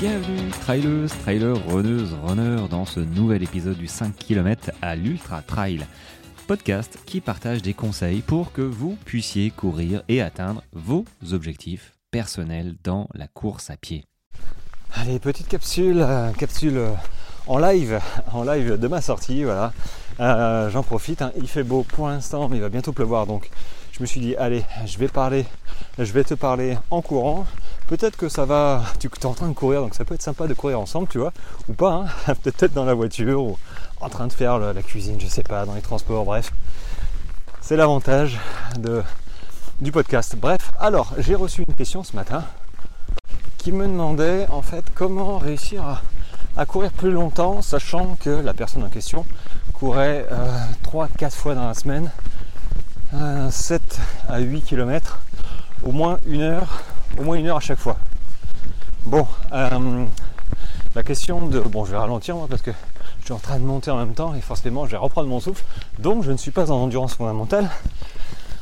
Bienvenue, trailers, trailers, runneuses, runners, dans ce nouvel épisode du 5 km à l'Ultra Trail. Podcast qui partage des conseils pour que vous puissiez courir et atteindre vos objectifs personnels dans la course à pied. Allez, petite capsule, euh, capsule euh, en live, en live de ma sortie, voilà. Euh, J'en profite, hein. il fait beau pour l'instant, mais il va bientôt pleuvoir, donc je me suis dit, allez, je vais parler, je vais te parler en courant. Peut-être que ça va, tu es en train de courir, donc ça peut être sympa de courir ensemble, tu vois, ou pas, hein. peut-être dans la voiture, ou en train de faire la cuisine, je sais pas, dans les transports, bref. C'est l'avantage du podcast. Bref, alors, j'ai reçu une question ce matin qui me demandait en fait comment réussir à, courir plus longtemps, sachant que la personne en question courait 3-4 euh, fois dans la semaine, 7 à 8 km, au moins une heure, au moins une heure à chaque fois. Bon, euh, la question de. Bon, je vais ralentir moi parce que je suis en train de monter en même temps et forcément je vais reprendre mon souffle. Donc je ne suis pas en endurance fondamentale,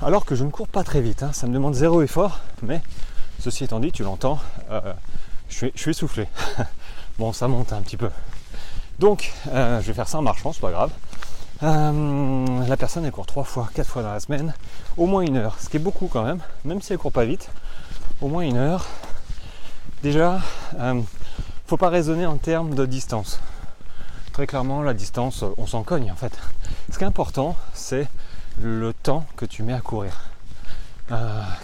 alors que je ne cours pas très vite. Hein. Ça me demande zéro effort, mais ceci étant dit, tu l'entends, euh, je, suis, je suis essoufflé. bon, ça monte un petit peu. Donc, euh, je vais faire ça en marchant, c'est pas grave. La personne elle court trois fois, quatre fois dans la semaine, au moins une heure, ce qui est beaucoup quand même, même si elle court pas vite, au moins une heure. Déjà, euh, faut pas raisonner en termes de distance. Très clairement, la distance, on s'en cogne en fait. Ce qui est important, c'est le temps que tu mets à courir.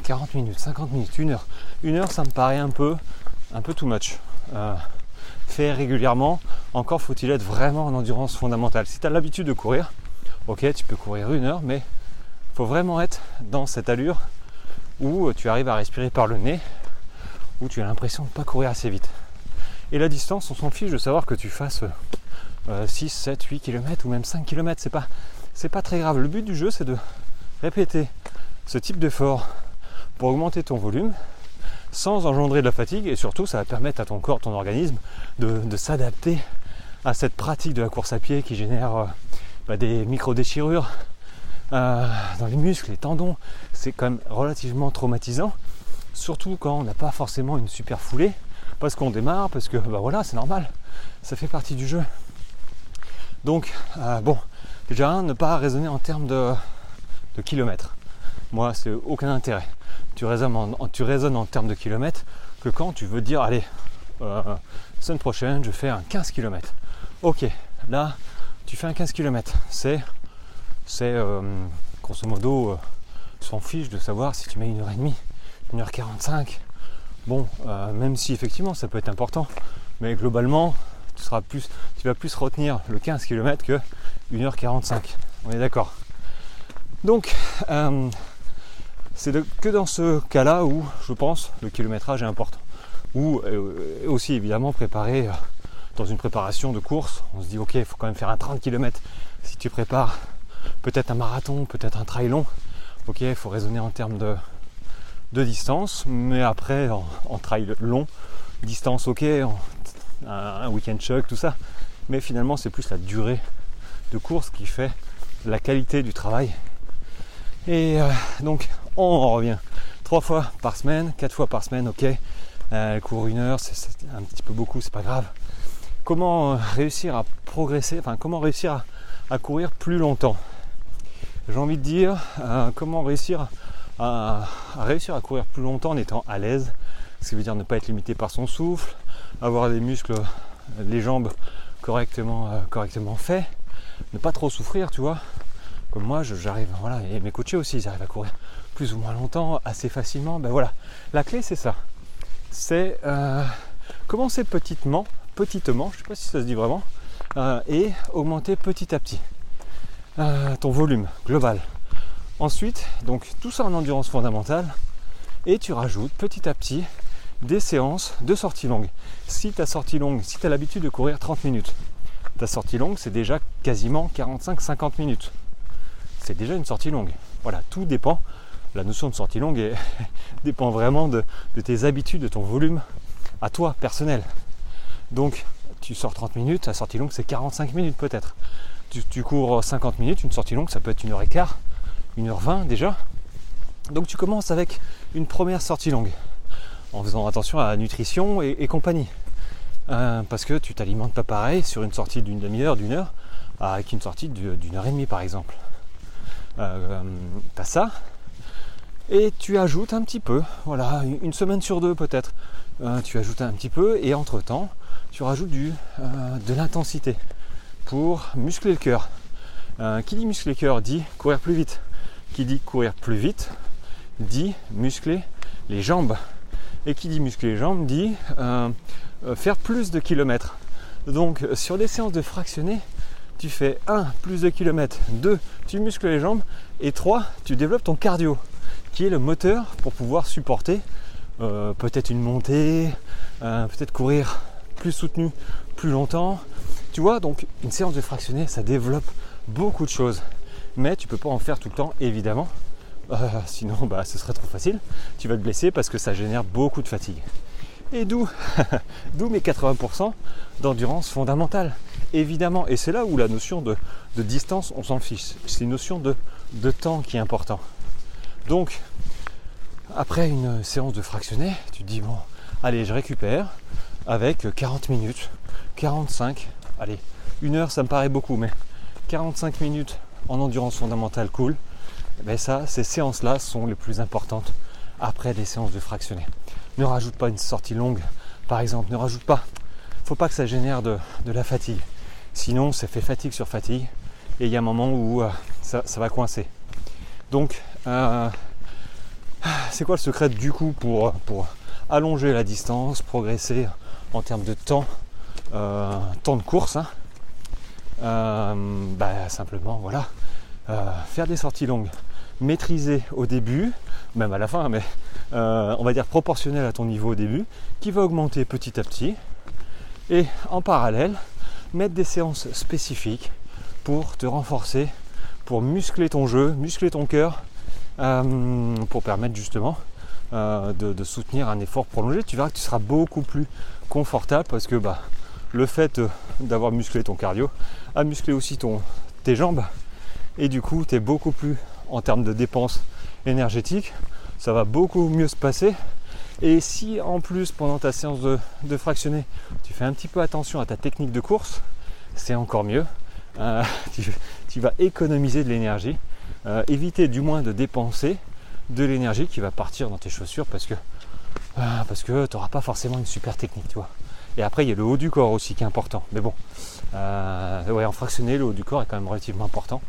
40 minutes, 50 minutes, une heure. Une heure, ça me paraît un peu, un peu too much fait régulièrement, encore faut-il être vraiment en endurance fondamentale. Si tu as l'habitude de courir, ok, tu peux courir une heure, mais faut vraiment être dans cette allure où tu arrives à respirer par le nez, où tu as l'impression de ne pas courir assez vite. Et la distance, on s'en fiche de savoir que tu fasses 6, 7, 8 km ou même 5 km, c'est pas, c'est pas très grave. Le but du jeu, c'est de répéter ce type d'effort pour augmenter ton volume sans engendrer de la fatigue et surtout ça va permettre à ton corps, ton organisme de, s'adapter à cette pratique de la course à pied qui génère euh, bah, des micro-déchirures euh, dans les muscles, les tendons. C'est quand même relativement traumatisant, surtout quand on n'a pas forcément une super foulée, parce qu'on démarre, parce que bah voilà, c'est normal, ça fait partie du jeu. Donc, euh, bon, déjà, ne pas raisonner en termes de, kilomètres. Moi, c'est aucun intérêt tu raisonnes en, tu en termes de kilomètres que quand tu veux dire allez, euh, semaine prochaine je fais un 15 km. Ok, là tu fais un 15 km. C'est, c'est euh, grosso modo, euh, s'en fiche de savoir si tu mets une heure et demie, une heure 45. Bon, même si effectivement ça peut être important, mais globalement tu seras plus, tu vas plus retenir le 15 km que 1h45. On est d'accord. Donc, c'est que dans ce cas-là où je pense le kilométrage est important. Ou euh, aussi évidemment préparer euh, dans une préparation de course, on se dit ok il faut quand même faire un 30 km si tu prépares peut-être un marathon, peut-être un trail long, ok il faut raisonner en termes de, distance, mais après en, trail long, distance ok, un, week-end choc, tout ça, mais finalement c'est plus la durée de course qui fait la qualité du travail. Et euh, donc on revient trois fois par semaine, quatre fois par semaine, ok. Euh, court une heure, c'est un petit peu beaucoup, c'est pas grave. Comment euh, réussir à progresser, enfin comment réussir à, courir plus longtemps? J'ai envie de dire euh, comment réussir à, réussir à courir plus longtemps en étant à l'aise, ce qui veut dire ne pas être limité par son souffle, avoir les muscles, les jambes correctement, correctement faits, ne pas trop souffrir, tu vois. Comme moi, j'arrive, voilà, et mes coachés aussi, ils arrivent à courir plus ou moins longtemps, assez facilement. Ben voilà, la clé c'est ça. C'est euh, commencer petitement, petitement, je sais pas si ça se dit vraiment, euh, et augmenter petit à petit euh, ton volume global. Ensuite, donc tout ça en endurance fondamentale, et tu rajoutes petit à petit des séances de sortie longue. Si ta sortie longue, si tu as l'habitude de courir 30 minutes, ta sortie longue c'est déjà quasiment 45-50 minutes. C'est déjà une sortie longue. Voilà, tout dépend la notion de sortie longue dépend vraiment de, tes habitudes, de ton volume à toi personnel. Donc tu sors 30 minutes, la sortie longue c'est 45 minutes peut-être. Tu, cours 50 minutes, une sortie longue ça peut être une heure et quart, une heure 20 déjà. Donc tu commences avec une première sortie longue en faisant attention à la nutrition et, compagnie. Euh, parce que tu t'alimentes pas pareil sur une sortie d'une demi-heure, d'une heure, avec une sortie d'une heure et demie par exemple. Euh, tu as ça, et tu ajoutes un petit peu, voilà, une semaine sur deux peut-être, euh, tu ajoutes un petit peu, et entre-temps, tu rajoutes du, de l'intensité pour muscler le cœur. qui dit muscler le cœur dit courir plus vite. Qui dit courir plus vite dit muscler les jambes. Et qui dit muscler les jambes dit euh, faire plus de kilomètres. Donc sur des séances de fractionnés, tu fais 1 plus de kilomètres, 2 tu muscles les jambes et 3 tu développes ton cardio qui est le moteur pour pouvoir supporter euh, peut-être une montée, euh, peut-être courir plus soutenu plus longtemps. Tu vois, donc une séance de fractionné, ça développe beaucoup de choses. Mais tu peux pas en faire tout le temps, évidemment. sinon, bah, ce serait trop facile. Tu vas te blesser parce que ça génère beaucoup de fatigue. Et d'où, d'où mes 80% d'endurance fondamentale. Évidemment, et c'est là où la notion de, distance, on s'en fiche. C'est une notion de, de temps qui est important. Donc, après une séance de fractionné, tu te dis, bon, allez, je récupère avec 40 minutes, 45, allez, une heure, ça me paraît beaucoup, mais 45 minutes en endurance fondamentale, cool. Mais ben ça, ces séances-là sont les plus importantes après des séances de fractionné. Ne rajoute pas une sortie longue, par exemple. Ne rajoute pas. Faut pas que ça génère de, la fatigue. Sinon, ça fait fatigue sur fatigue. Et il y a un moment où euh, ça, va coincer. Donc, euh, c'est quoi le secret du coup pour, allonger la distance, progresser en termes de temps, temps de course hein bah, Simplement, voilà, faire des sorties longues, maîtriser au début, même à la fin, mais euh, on va dire proportionnel à ton niveau au début, qui va augmenter petit à petit. Et en parallèle, mettre des séances spécifiques pour te renforcer, pour muscler ton jeu, muscler ton cœur, euh, pour permettre justement euh, de, soutenir un effort prolongé. Tu verras que tu seras beaucoup plus confortable parce que bah, le fait d'avoir musclé ton cardio a musclé aussi ton, tes jambes et du coup tu es beaucoup plus en termes de dépenses énergétiques ça va beaucoup mieux se passer. Et si en plus pendant ta séance de, de fractionner, tu fais un petit peu attention à ta technique de course, c'est encore mieux. Euh, tu, vas économiser de l'énergie, euh, éviter du moins de dépenser de l'énergie qui va partir dans tes chaussures parce que, euh, tu n'auras pas forcément une super technique, tu. Et après, il y a le haut du corps aussi qui est important. Mais bon, ouais, en fractionné, le haut du corps est quand même relativement important.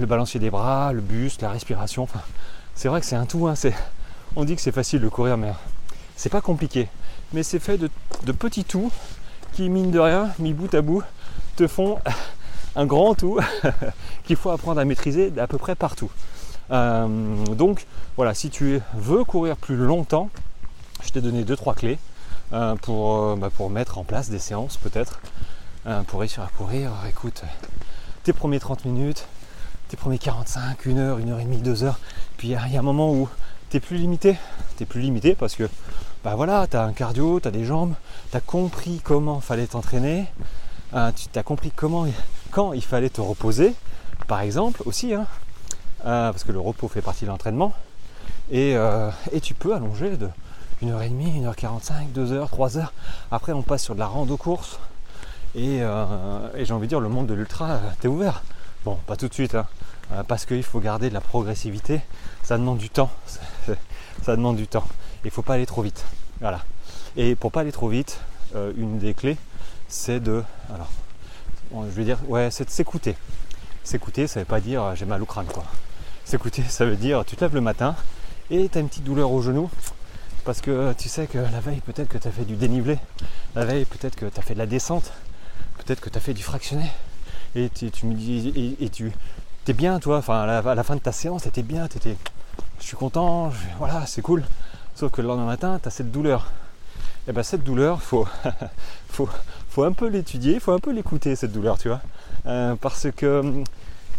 le balancier des bras, le buste, la respiration, enfin, c'est vrai que c'est un tout. Hein, on dit que c'est facile de courir, mais c'est pas compliqué. Mais c'est fait de, petits tout qui, mine de rien, mis bout à bout, te font un grand tout qu'il faut apprendre à maîtriser à peu près partout. Euh, donc voilà, si tu veux courir plus longtemps, je t'ai donné 2-3 clés euh, pour, euh, bah, pour mettre en place des séances peut-être pour réussir à courir. Écoute, tes premiers 30 minutes, tes premiers 45, 1 heure, 1 heure et demie, 2 heures, puis il y, a un moment où tu es plus limité. Tu es plus limité parce que bah voilà, tu as un cardio, tu as des jambes, tu as compris comment fallait t'entraîner, euh, tu as compris comment quand il fallait te reposer, par exemple aussi, hein, euh, parce que le repos fait partie de l'entraînement. Et, euh, tu peux allonger de 1h30, 1h45, 2h, 3h. Après on passe sur de la rando course. Et, et j'ai envie de dire le monde de l'ultra, t'es ouvert. Bon, pas tout de suite, hein. Euh, parce qu'il faut garder de la progressivité. Ça demande du temps. ça demande du temps. Il faut pas aller trop vite. Voilà. Et pour pas aller trop vite, euh, une des clés, c'est de. Alors, je vais dire, ouais, c'est de s'écouter. S'écouter, ça veut pas dire euh, j'ai mal au crâne, quoi. S'écouter, ça veut dire tu te lèves le matin et tu as une petite douleur au genou parce que tu sais que la veille, peut-être que tu as fait du dénivelé. La veille, peut-être que tu as fait de la descente. Peut-être que tu as fait du fractionné. Et tu, me dis, et tu, t'es bien, toi, enfin à la, fin de ta séance, t'étais bien, t'étais, je suis content, voilà, c'est cool. Sauf que le lendemain matin, tu as cette douleur. Et bien cette douleur, faut, faut, faut un peu l'étudier, faut un peu l'écouter cette douleur, tu vois. Euh, parce que hum,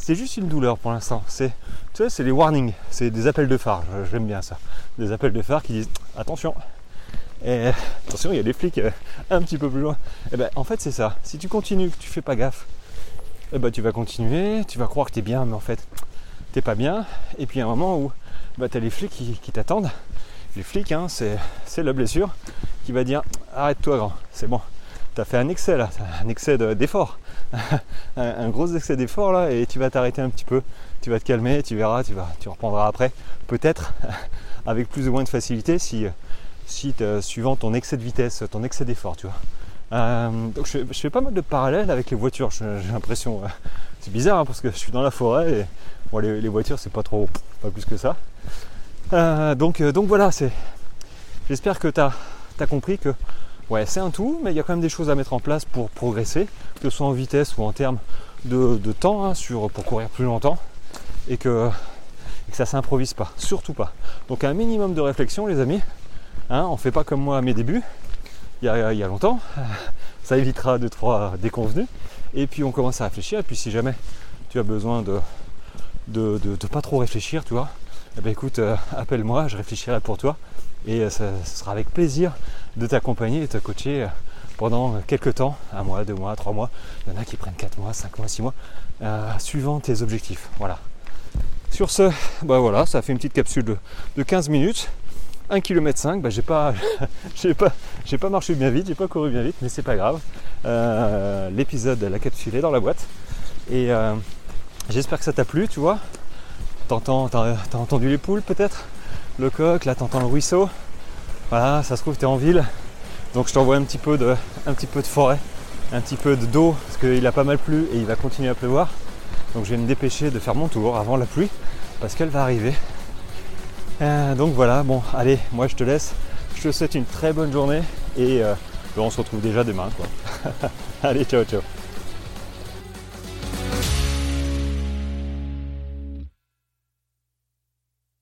c'est juste une douleur pour l'instant. C'est, tu vois, c'est les warnings, c'est des appels de phare. J'aime bien ça. Des appels de phare qui disent attention. Et attention, il y a des flics euh, un petit peu plus loin. Et ben en fait c'est ça. Si tu continues, que tu fais pas gaffe, eh ben, tu vas continuer, tu vas croire que tu es bien, mais en fait, t'es pas bien. Et puis, il y a un moment où bah, tu as les flics qui, t'attendent. Les flics, hein, c'est la blessure qui va dire arrête-toi grand, c'est bon. Tu as fait un excès là, un excès d'effort. un, gros excès d'effort là et tu vas t'arrêter un petit peu, tu vas te calmer, tu verras, tu vas, tu reprendras après, peut-être avec plus ou moins de facilité si, si suivant ton excès de vitesse, ton excès d'effort, tu vois. Euh, donc je, fais pas mal de parallèles avec les voitures, j'ai l'impression. c'est bizarre hein, parce que je suis dans la forêt et les, voitures c'est pas trop, pas plus que ça. Euh, donc, euh, donc voilà, c'est. J'espère que tu as, compris que ouais, c'est un tout, mais il y a quand même des choses à mettre en place pour progresser, que ce soit en vitesse ou en termes de, temps hein, sur, pour courir plus longtemps, et que, ça s'improvise pas, surtout pas. Donc un minimum de réflexion, les amis. Hein, on fait pas comme moi à mes débuts, il y a, longtemps. Ça évitera de trois déconvenus. Et puis on commence à réfléchir. Et puis si jamais tu as besoin de de, pas trop réfléchir, tu vois, eh ben écoute, euh, appelle-moi, je réfléchirai pour toi. Et euh, ça, sera avec plaisir de t'accompagner et de te coacher euh, pendant quelques temps, un mois, deux mois, trois mois. Il y en a qui prennent quatre mois, cinq mois, six mois, suivant tes objectifs. Voilà. Sur ce, bah voilà, ça fait une petite capsule de, de 15 minutes. 1 km 5, bah j'ai pas, pas, pas marché bien vite, j'ai pas couru bien vite, mais c'est pas grave. Euh, l'épisode, la capsule est dans la boîte. Et euh, j'espère que ça t'a plu, tu vois. T'entends, t'as, entendu les poules peut-être? Le coq, là t'entends le ruisseau. Voilà, ça se trouve t'es en ville. Donc je t'envoie un petit peu de, un petit peu de forêt, un petit peu d'eau, parce qu'il a pas mal plu et il va continuer à pleuvoir. Donc je vais me dépêcher de faire mon tour avant la pluie, parce qu'elle va arriver. Euh, donc voilà, bon, allez, moi je te laisse. Je te souhaite une très bonne journée et euh, on se retrouve déjà demain. Quoi. allez, ciao, ciao.